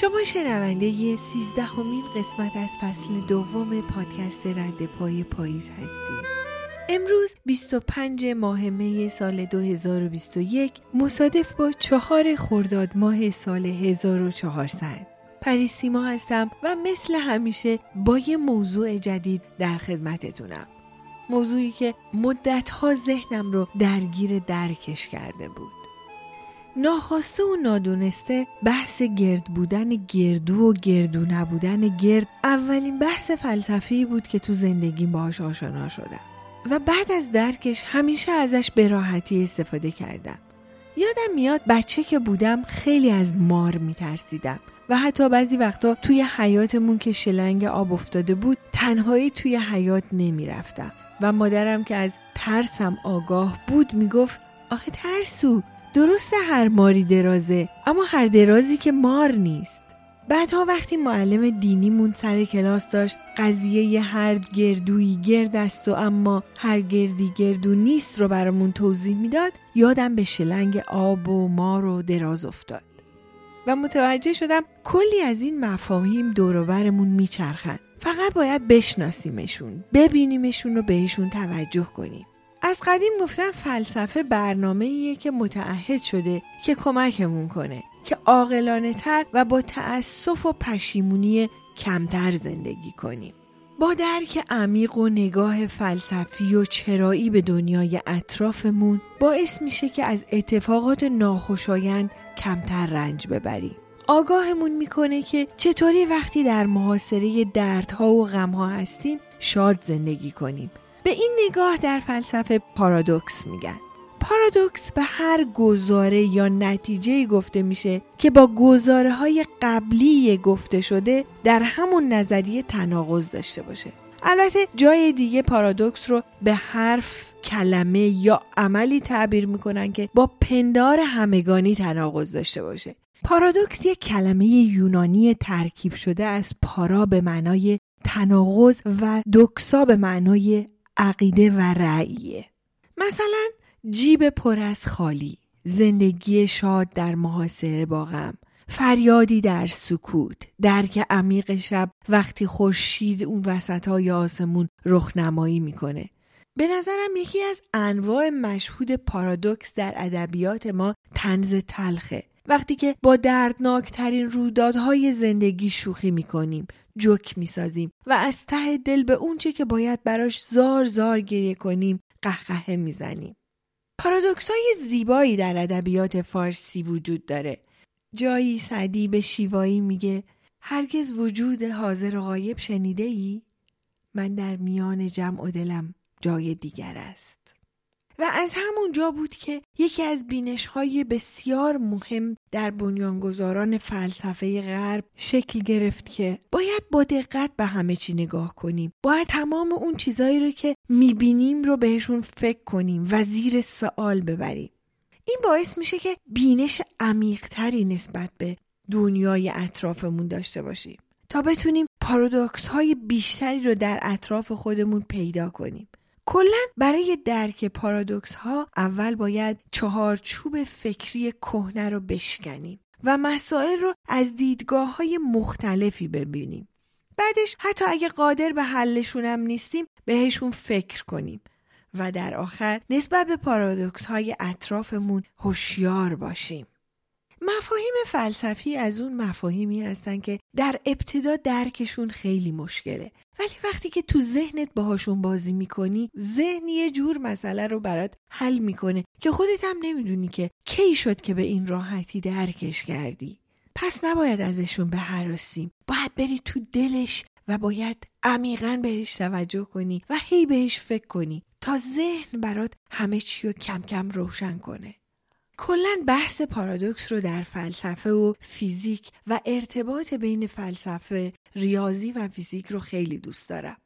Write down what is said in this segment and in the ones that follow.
شما شنونده سیزدهمین قسمت از فصل دوم پادکست رد پای پاییز هستید. امروز 25 ماه می سال 2021 مصادف با چهار خرداد ماه سال 1400 پریسیما هستم و مثل همیشه با یه موضوع جدید در خدمتتونم. موضوعی که مدتها ذهنم رو درگیر درکش کرده بود. ناخواسته و نادونسته بحث گرد بودن گردو و گردو نبودن گرد اولین بحث فلسفی بود که تو زندگی باهاش آشنا شدم. و بعد از درکش همیشه ازش به راحتی استفاده کردم. یادم میاد بچه که بودم خیلی از مار میترسیدم و حتی بعضی وقتا توی حیاتمون که شلنگ آب افتاده بود تنهایی توی حیات نمی‌رفتم. و مادرم که از ترسم آگاه بود می‌گفت آخه ترسو. درسته هر ماری درازه اما هر درازی که مار نیست. بعدها وقتی معلم دینیمون سر کلاس داشت قضیه ی هر گردویی گرد است و اما هر گردی گردو نیست رو برامون توضیح می‌داد یادم به شلنگ آب و مار و دراز افتاد. و متوجه شدم کلی از این مفاهیم دوروبرمون میچرخن. فقط باید بشناسیمشون ببینیمشون و بهشون توجه کنیم. از قدیم گفتم فلسفه برنامه ایه که متعهد شده که کمکمون کنه که عاقلانه تر و با تأسف و پشیمونی کمتر زندگی کنیم. با درک عمیق و نگاه فلسفی و چرایی به دنیای اطرافمون باعث میشه که از اتفاقات ناخوشایند کمتر رنج ببریم. آگاهمون می‌کنه که چطوری وقتی در محاصره دردها و غمها هستیم شاد زندگی کنیم به این نگاه در فلسفه پارادوکس میگن. پارادوکس به هر گزاره یا نتیجه گفته میشه که با گزاره های قبلی گفته شده در همون نظریه تناقض داشته باشه. البته جای دیگه پارادوکس رو به حرف کلمه یا عملی تعبیر می‌کنن که با پندار همگانی تناقض داشته باشه. پارادوکس یک کلمه یونانی ترکیب شده از پارا به معنای تناقض و دوکسا به معنای عقیده و رأیه. مثلا جیب پر از خالی زندگی شاد در محاصره با غم فریادی در سکوت درک عمیق شب وقتی خورشید اون وسط های آسمون رخنمایی می‌کنه. به نظرم یکی از انواع مشهود پارادوکس در ادبیات ما تنز تلخه. وقتی که با دردناکترین رویدادهای زندگی شوخی می‌کنیم جوک می‌سازیم و از ته دل به اونچه که باید براش زار زار گریه کنیم قهقهه می‌زنیم. پارادوکس های زیبایی در ادبیات فارسی وجود داره. جایی سعدی به شیوایی میگه هرگز وجود حاضر و غایب شنیده ای؟ من در میان جمع و دلم جای دیگر است. و از همون جا بود که یکی از بینش های بسیار مهم در بنیانگذاران فلسفه غرب شکل گرفت که باید با دقت به همه چی نگاه کنیم. باید تمام اون چیزایی رو که می‌بینیم رو بهشون فکر کنیم و زیر سوال ببریم. این باعث میشه که بینش عمیقتری نسبت به دنیای اطرافمون داشته باشیم تا بتونیم پارادوکس های بیشتری رو در اطراف خودمون پیدا کنیم. کلا برای درک پارادوکس ها اول باید چهارچوب فکری کهنه رو بشکنیم و مسائل رو از دیدگاه های مختلفی ببینیم. بعدش حتی اگه قادر به حلشون هم نیستیم بهشون فکر کنیم و در آخر نسبت به پارادوکس های اطرافمون هوشیار باشیم. مفاهیم فلسفی از اون مفاهیمی هستن که در ابتدا درکشون خیلی مشکله. ولی وقتی که تو ذهنت باهاشون بازی می‌کنی ذهن یه جور مسئله رو برات حل می‌کنه که خودت هم نمی‌دونی که کی شد که به این راحتی درکش کردی. پس نباید ازشون بهراسیم باید بری تو دلش و باید عمیقا بهش توجه کنی و هی بهش فکر کنی تا ذهن برات همه چی رو کم کم روشن کنه. کلا بحث پارادوکس رو در فلسفه و فیزیک و ارتباط بین فلسفه، ریاضی و فیزیک رو خیلی دوست دارم.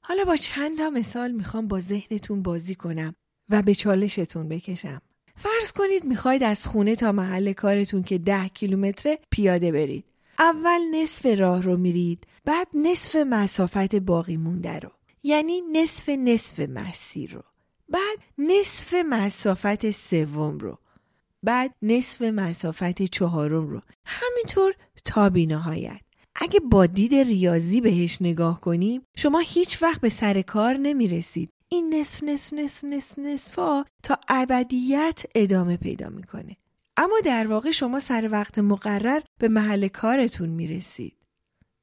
حالا با چند تا مثال می‌خوام با ذهنتون بازی کنم و به چالشتون بکشم. فرض کنید می‌خواید از خونه تا محل کارتون که ده کیلومتره پیاده برید. اول نصف راه رو میرید بعد نصف مسافت باقی مونده رو یعنی نصف نصف مسیر رو بعد نصف مسافت سوم رو بعد نصف مسافت چهارم رو. همینطور تا بینهایت اگه با دید ریاضی بهش نگاه کنیم شما هیچ وقت به سر کار نمی‌رسید. این نصف نصف نصف نصف نصفا تا ابدیت ادامه پیدا می‌کنه. اما در واقع شما سر وقت مقرر به محل کارتون می‌رسید.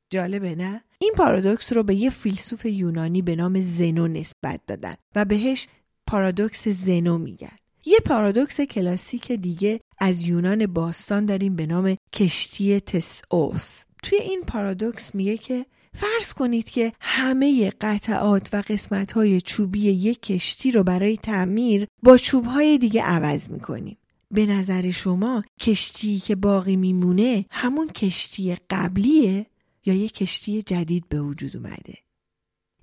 جالبه نه؟ این پارادوکس رو به یه فیلسوف یونانی به نام زنو نسبت دادن و بهش پارادوکس زنو میگن. یه پارادوکس کلاسیک دیگه از یونان باستان داریم به نام کشتی تسئوس. توی این پارادوکس میگه که فرض کنید که همه قطعات و قسمت های چوبی یک کشتی رو برای تعمیر با چوب های دیگه عوض می‌کنیم. به نظر شما کشتی که باقی میمونه همون کشتی قبلیه یا یه کشتی جدید به وجود اومده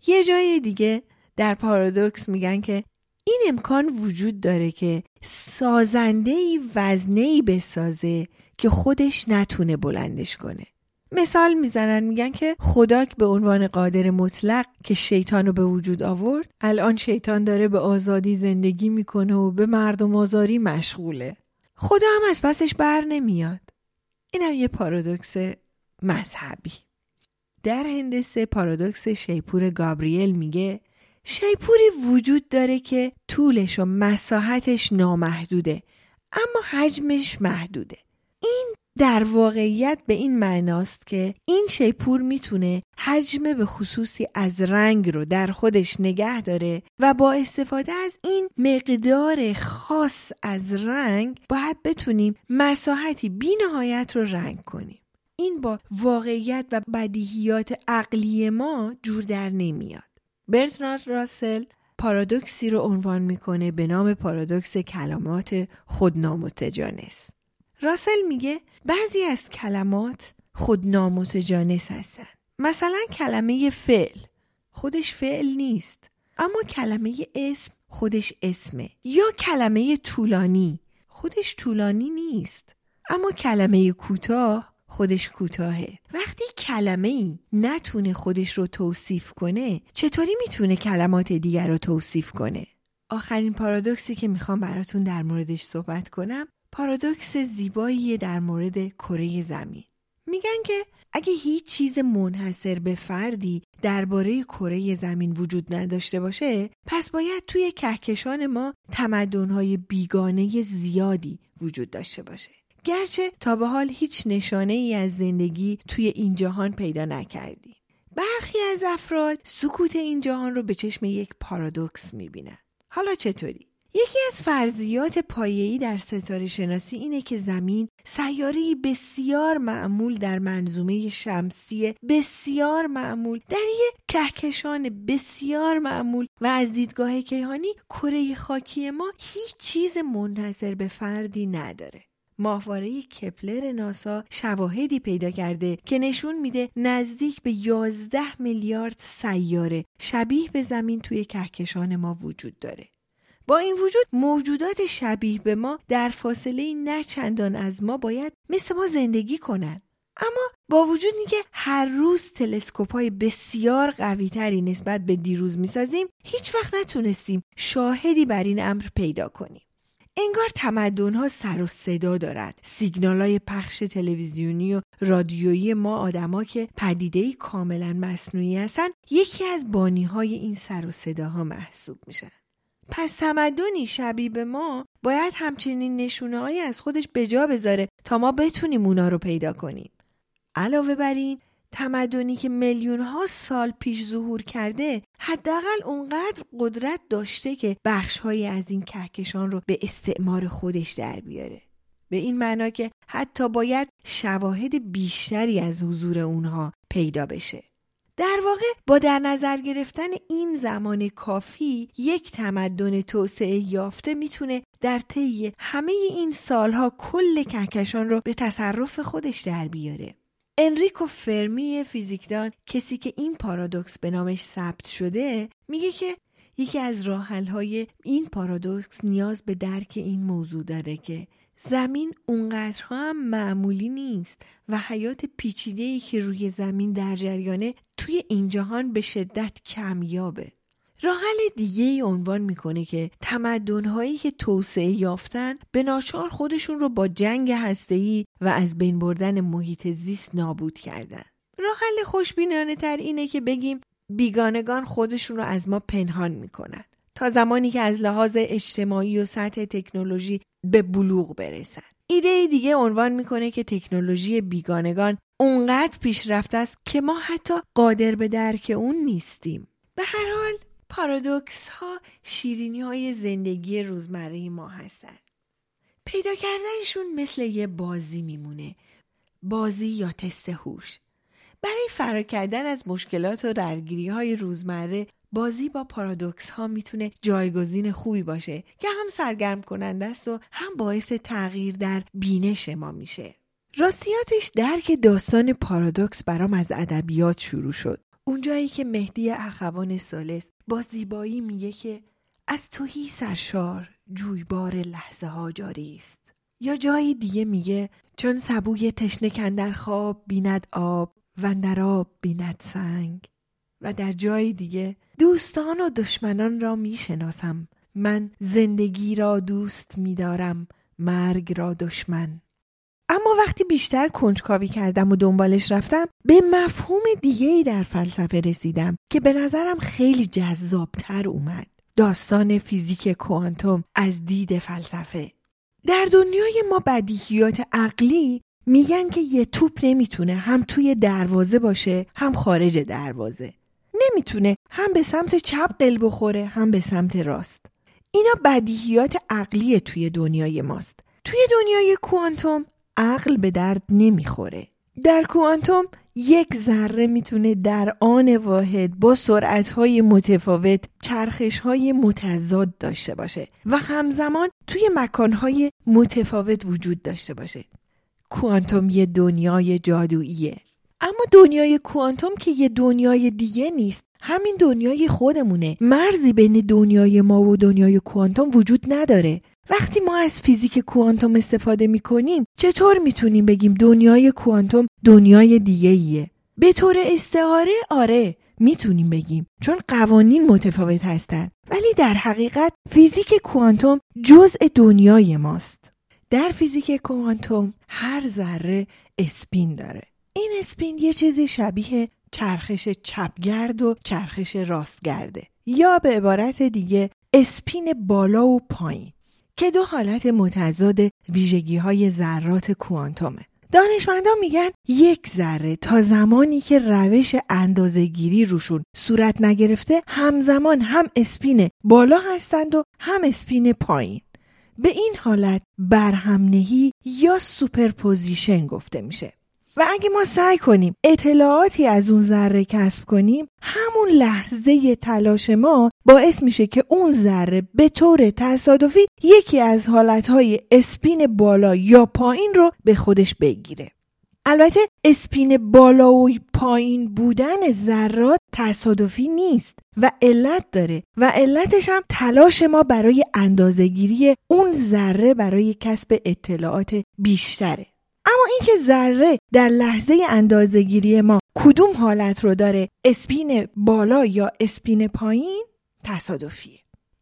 یه جای دیگه در پارادوکس میگن که این امکان وجود داره که سازنده ای وزنه ای بسازه که خودش نتونه بلندش کنه. مثال می‌زنن میگن که خدا به عنوان قادر مطلق که شیطان رو به وجود آورد الان شیطان داره به آزادی زندگی می‌کنه و به مردم آزاری مشغوله. خدا هم از پسش بر نمیاد. این هم یه پارادوکس مذهبی. در هندسه پارادوکس شیپور گابریل میگه شیپوری وجود داره که طولش و مساحتش نامحدوده اما حجمش محدوده این در واقعیت به این معناست که این شیپور می‌تونه حجم به خصوصی از رنگ رو در خودش نگه داره و با استفاده از این مقدار خاص از رنگ باید بتونیم مساحتی بی نهایت رو رنگ کنیم. این با واقعیت و بدیهیات عقلی ما جور در نمیاد. برتراد راسل پارادوکسی رو عنوان می‌کنه به نام پارادوکس کلمات خودنامتجانس. راسل میگه بعضی از کلمات خودنامتجانس هستن. مثلا کلمه فعل خودش فعل نیست اما کلمه اسم خودش اسمه یا کلمه طولانی خودش طولانی نیست اما کلمه کوتاه خودش کوتاهه. وقتی کلمه ای نتونه خودش رو توصیف کنه چطوری می‌تونه کلمات دیگر رو توصیف کنه؟ آخرین پارادوکسی که می‌خوام براتون در موردش صحبت کنم پارادوکس زیبایی در مورد کره زمین. میگن که اگه هیچ چیز منحصر به فردی درباره کره زمین وجود نداشته باشه پس باید توی کهکشان ما تمدنهای بیگانه زیادی وجود داشته باشه. گرچه تا به حال هیچ نشانه ای از زندگی توی این جهان پیدا نکردیم. برخی از افراد سکوت این جهان رو به چشم یک پارادوکس می‌بینن. حالا چطوری؟ یکی از فرضیات پایه‌ای در ستاره شناسی اینه که زمین سیاره بسیار معمول در منظومه شمسی بسیار معمول در یک کهکشان بسیار معمول و از دیدگاه کیهانی کره خاکی ما هیچ چیز منحصر به فردی نداره. ماهواره کپلر ناسا شواهدی پیدا کرده که نشون میده نزدیک به 11 میلیارد سیاره شبیه به زمین توی کهکشان ما وجود داره. با این وجود موجودات شبیه به ما در فاصله نه چندان از ما باید مثل ما زندگی کنند. اما با وجود اینکه هر روز تلسکوپ های بسیار قوی تری نسبت به دیروز می‌سازیم هیچ وقت نتونستیم شاهدی بر این امر پیدا کنیم. انگار تمدن ها سر و صدا دارد. سیگنال های پخش تلویزیونی و رادیویی ما آدما که پدیده کاملا مصنوعی هستن یکی از بانی های این سر و صداها محسوب میشن. پس تمدنی شبیه به ما باید همچنین نشونه از خودش به جا بذاره تا ما بتونیم اونا رو پیدا کنیم. علاوه بر این تمدنی که میلیون ها سال پیش ظهور کرده حداقل اونقدر قدرت داشته که بخشهایی از این کهکشان رو به استعمار خودش در بیاره. به این معنا که حتی باید شواهد بیشتری از حضور اونها پیدا بشه. در واقع با در نظر گرفتن این زمان کافی یک تمدن توسعه یافته می‌تونه در طی همه این سالها کل کهکشان رو به تصرف خودش در بیاره. انریکو فرمی فیزیکدان کسی که این پارادوکس به نامش ثبت شده میگه که یکی از های این پارادوکس نیاز به درک این موضوع داره که زمین اونقدرها هم معمولی نیست و حیات پیچیده که روی زمین در جریانه توی این جهان به شدت کمیابه. راحل دیگه ای عنوان می‌کنه که تمدنهایی که توسعه یافتن به ناچار خودشون رو با جنگ هسته‌ای و از بین بردن محیط زیست نابود کردن. راحل خوشبینانه تر اینه که بگیم بیگانگان خودشون رو از ما پنهان می‌کنن تا زمانی که از لحاظ اجتماعی و سطح تکنولوژی به بلوغ برسن. ایده دیگه عنوان می‌کنه که تکنولوژی بیگانگان اونقدر پیشرفته است که ما حتی قادر به درک اون نیستیم. به هر حال پارادوکس ها شیرینی های زندگی روزمره ما هستند. پیدا کردنشون مثل یه بازی میمونه. بازی یا تست هوش. برای فرار کردن از مشکلات و درگیری های روزمره بازی با پارادوکس ها می‌تونه جایگزین خوبی باشه که هم سرگرم کننده است و هم باعث تغییر در بینش ما میشه. راستیاتش درک داستان پارادوکس برام از ادبیات شروع شد. اونجایی که مهدی اخوان سالس با زیبایی میگه که از توهی سرشار جویبار لحظه ها جاری است. یا جایی دیگه میگه چون سبوی تشنه کندر خواب بیند آب و در آب بیند سنگ. و در جای دیگه دوستان و دشمنان را می‌شناسم. من زندگی را دوست میدارم مرگ را دشمن. اما وقتی بیشتر کنجکاوی کردم و دنبالش رفتم به مفهوم دیگه ای در فلسفه رسیدم که به نظرم خیلی جذابتر اومد. داستان فیزیک کوانتوم از دید فلسفه. در دنیای ما بدیهیات عقلی میگن که یه توپ نمی‌تونه هم توی دروازه باشه هم خارج دروازه. نمی‌تونه هم به سمت چپ قل بخوره هم به سمت راست. اینا بدیهیات عقلی توی دنیای ماست. توی دنیای کوانتوم عقل به درد نمی‌خوره. در کوانتوم یک ذره می‌تونه در آن واحد با سرعتهای متفاوت چرخشهای متضاد داشته باشه و همزمان توی مکانهای متفاوت وجود داشته باشه. کوانتوم یه دنیای جادوییه. اما دنیای کوانتوم که یه دنیای دیگه نیست همین دنیای خودمونه. مرزی بین دنیای ما و دنیای کوانتوم وجود نداره. وقتی ما از فیزیک کوانتوم استفاده می کنیم چطور می‌تونیم بگیم دنیای کوانتوم دنیای دیگه ایه؟ به طور استعاره آره می‌تونیم بگیم چون قوانین متفاوت هستند ولی در حقیقت فیزیک کوانتوم جزء دنیای ماست. در فیزیک کوانتوم هر ذره اسپین داره. این اسپین یه چیزی شبیه چرخش چپگرد و چرخش راستگرده. یا به عبارت دیگه اسپین بالا و پایین. که دو حالت متضاد ویژگی های ذرات کوانتومه. دانشمندان میگن یک ذره تا زمانی که روش اندازهگیری روشون صورت نگرفته همزمان هم اسپین بالا هستند و هم اسپین پایین. به این حالت برهمنهی یا superposition گفته میشه. و اگه ما سعی کنیم اطلاعاتی از اون ذره کسب کنیم همون لحظه تلاش ما باعث میشه که اون ذره به طور تصادفی یکی از حالتهای اسپین بالا یا پایین رو به خودش بگیره. البته اسپین بالا و پایین بودن ذرات تصادفی نیست و علت داره و علتش هم تلاش ما برای اندازهگیری اون ذره برای کسب اطلاعات بیشتره. اما اینکه ذره در لحظه اندازهگیری ما کدوم حالت رو داره اسپین بالا یا اسپین پایین تصادفیه.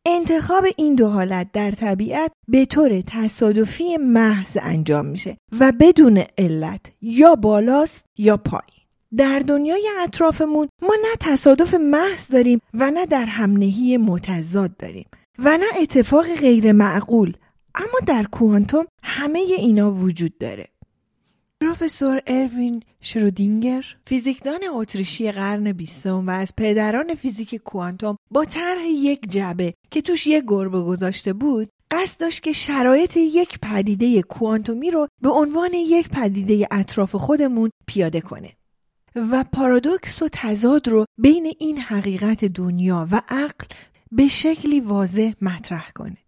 انتخاب این دو حالت در طبیعت به طور تصادفی محض انجام میشه و بدون علت یا بالاست یا پایین. در دنیای اطرافمون ما نه تصادف محض داریم و نه در همنهی متضاد داریم و نه اتفاق غیر معقول اما در کوانتوم همه اینا وجود داره. پروفسور اروین شرودینگر فیزیکدان اتریشی قرن بیستم و از پدران فیزیک کوانتوم با طرح یک جعبه که توش یک گربه گذاشته بود قصد داشت که شرایط یک پدیده کوانتومی رو به عنوان یک پدیده اطراف خودمون پیاده کنه. و پارادوکس و تضاد رو بین این حقیقت دنیا و عقل به شکلی واضح مطرح کنه.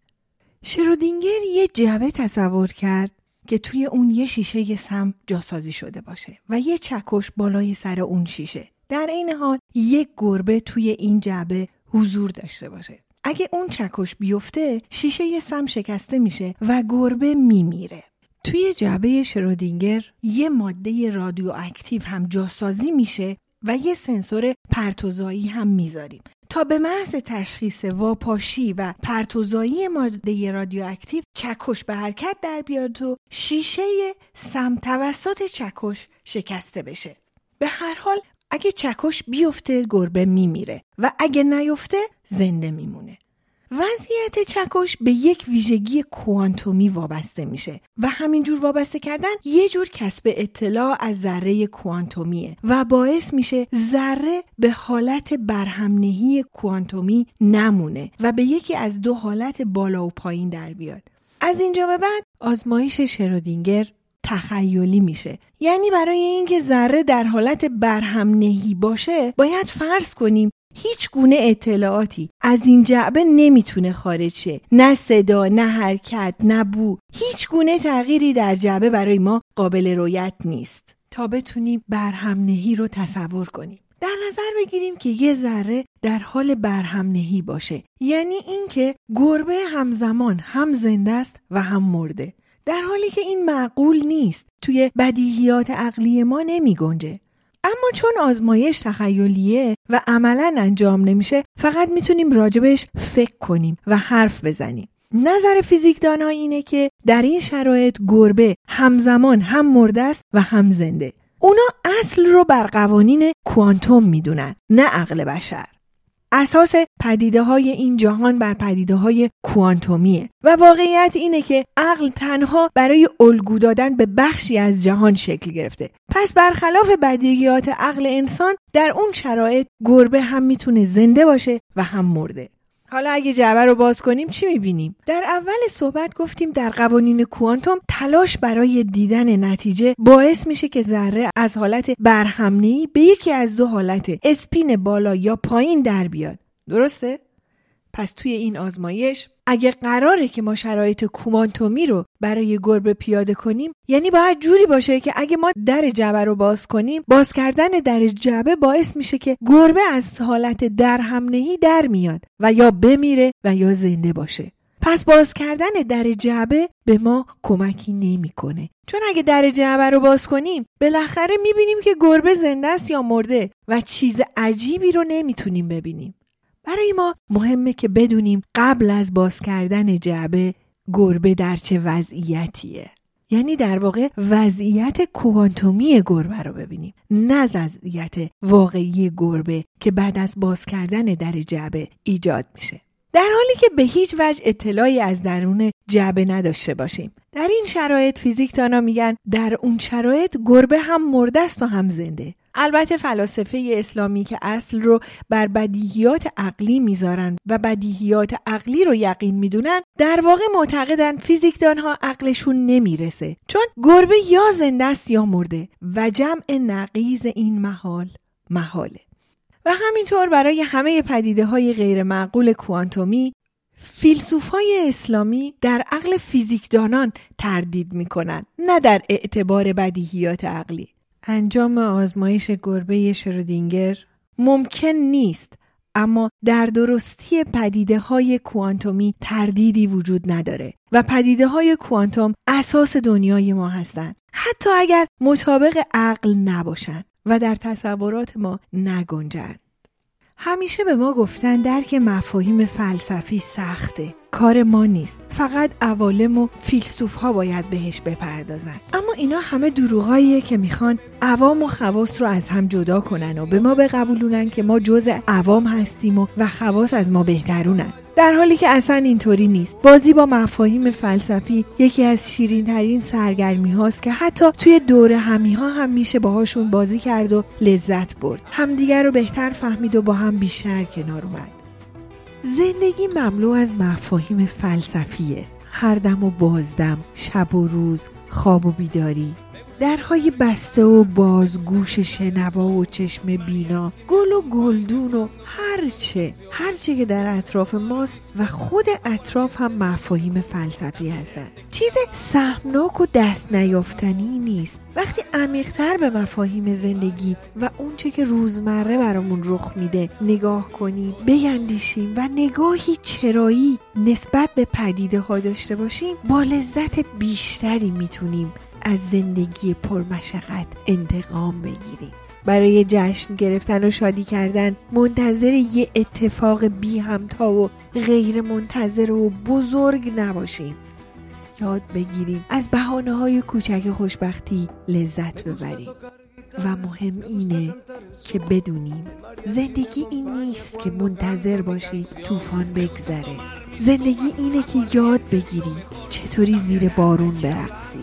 شرودینگر یه جعبه تصور کرد که توی اون یه شیشه سم جاسازی شده باشه و یه چکش بالای سر اون شیشه. در این حال یک گربه توی این جعبه حضور داشته باشه. اگه اون چکش بیفته شیشه سم شکسته میشه و گربه میمیره. توی جعبه شرودینگر یه ماده رادیواکتیو هم جاسازی میشه و یه سنسور پرتوزایی هم می‌ذاریم. تا به محض تشخیص واپاشی و پرتوزایی ماده رادیواکتیو چکش به حرکت در بیاد و شیشه سم توسط چکش شکسته بشه. به هر حال اگه چکش بیفته گربه میمیره و اگه نیفته زنده میمونه. وضعیت چکش به یک ویژگی کوانتومی وابسته میشه و همینجور وابسته کردن یه جور کسب اطلاع از ذره کوانتومیه و باعث میشه ذره به حالت برهمنهی کوانتومی نمونه و به یکی از دو حالت بالا و پایین در بیاد. از اینجا به بعد آزمایش شرودینگر تخیلی میشه. یعنی برای اینکه ذره در حالت برهمنهی باشه باید فرض کنیم هیچ گونه اطلاعاتی از این جعبه نمی‌تونه خارج شه. نه صدا نه حرکت نه بو. هیچ گونه تغییری در جعبه برای ما قابل رویت نیست. تا بتونیم برهمنهی رو تصور کنیم. در نظر بگیریم که یه ذره در حال برهمنهی باشه. یعنی اینکه گربه همزمان هم زنده است و هم مرده. در حالی که این معقول نیست توی بدیهیات عقلی ما نمی گنجه. چون آزمایش تخیلیه و عملا انجام نمیشه فقط می‌تونیم راجبش فکر کنیم و حرف بزنیم. نظر فیزیکدان اینه که در این شرایط گربه همزمان هم مرده است و هم زنده. اونا اصل رو بر قوانین کوانتوم می‌دونن نه عقل بشر. اساس پدیده های این جهان بر پدیده های کوانتومیه و واقعیت اینه که عقل تنها برای الگو دادن به بخشی از جهان شکل گرفته. پس برخلاف بدیهیات عقل انسان در اون شرایط گربه هم می‌تونه زنده باشه و هم مرده. حالا اگه جعبه رو باز کنیم چی می‌بینیم؟ در اول صحبت گفتیم در قوانین کوانتوم تلاش برای دیدن نتیجه باعث میشه که ذره از حالت برهمنی به یکی از دو حالت اسپین بالا یا پایین در بیاد. درسته؟ پس توی این آزمایش اگه قراره که ما شرایط کوانتومی رو برای گربه پیاده کنیم یعنی باید جوری باشه که اگه ما در جعبه رو باز کنیم باز کردن در جعبه باعث میشه که گربه از حالت در همنهی در میاد و یا بمیره و یا زنده باشه. پس باز کردن در جعبه به ما کمکی نمی‌کنه. چون اگه در جعبه رو باز کنیم بالاخره می‌بینیم که گربه زنده است یا مرده و چیز عجیبی رو نمی‌تونیم ببینیم. برای ما مهمه که بدونیم قبل از باز کردن جعبه گربه در چه وضعیتیه. یعنی در واقع وضعیت کوانتومی گربه رو ببینیم نه وضعیت واقعی گربه که بعد از باز کردن در جعبه ایجاد میشه. در حالی که به هیچ وجه اطلاعی از درون جعبه نداشته باشیم. در این شرایط فیزیکدانا میگن در اون شرایط گربه هم مرده است و هم زنده. البته فلاسفه اسلامی که اصل رو بر بدیهیات عقلی می‌ذارن و بدیهیات عقلی رو یقین می‌دونن در واقع معتقدن فیزیکدان ها عقلشون نمی‌رسه. چون گربه یا زنده است یا مرده و جمع نقیز این محال محاله. و همینطور برای همه پدیده های غیر معقول کوانتومی فیلسوفای اسلامی در عقل فیزیکدانان تردید می‌کنن نه در اعتبار بدیهیات عقلی. انجام آزمایش گربه شرودینگر ممکن نیست اما در درستی پدیده های کوانتومی تردیدی وجود نداره و پدیده های کوانتوم اساس دنیای ما هستند. حتی اگر مطابق عقل نباشند و در تصورات ما نگنجند. همیشه به ما گفتن درک مفاهیم فلسفی سخته. کار ما نیست. فقط عوالم و فیلسوف ها باید بهش بپردازن. اما اینا همه دروغاییه که می‌خوان عوام و خواست رو از هم جدا کنن و به ما بقبولونن که ما جز عوام هستیم و, و خواست از ما بهترونن. در حالی که اصلا اینطوری نیست. بازی با مفاهیم فلسفی یکی از شیرین ترین سرگرمی هاست که حتی توی دور همی ها هم میشه باهاشون بازی کرد و لذت برد. همدیگر رو بهتر فهمید و با هم بیشتر کنار اومد. زندگی مملو از مفاهیم فلسفیه. هر دم و بازدم شب و روز خواب و بیداری. درهای بسته و باز گوش شنوا و چشم بینا گل و گلدون و هرچه هرچه که در اطراف ماست و خود اطراف هم مفاهیم فلسفی هستند. چیز سهمناک و دست نیافتنی نیست. وقتی عمیقتر به مفاهیم زندگی و اونچه که روزمره برامون رخ میده نگاه کنیم بیندیشیم و نگاهی چرایی نسبت به پدیده ها داشته باشیم با لذت بیشتری می‌تونیم از زندگی پرمشقت انتقام بگیریم. برای جشن گرفتن و شادی کردن منتظر یه اتفاق بی همتا و غیر منتظر و بزرگ نباشیم. یاد بگیریم از بحانه های کوچک خوشبختی لذت ببریم. و مهم اینه که بدونیم زندگی این نیست که منتظر باشی طوفان بگذره. زندگی اینه که یاد بگیری چطوری زیر بارون برقصی.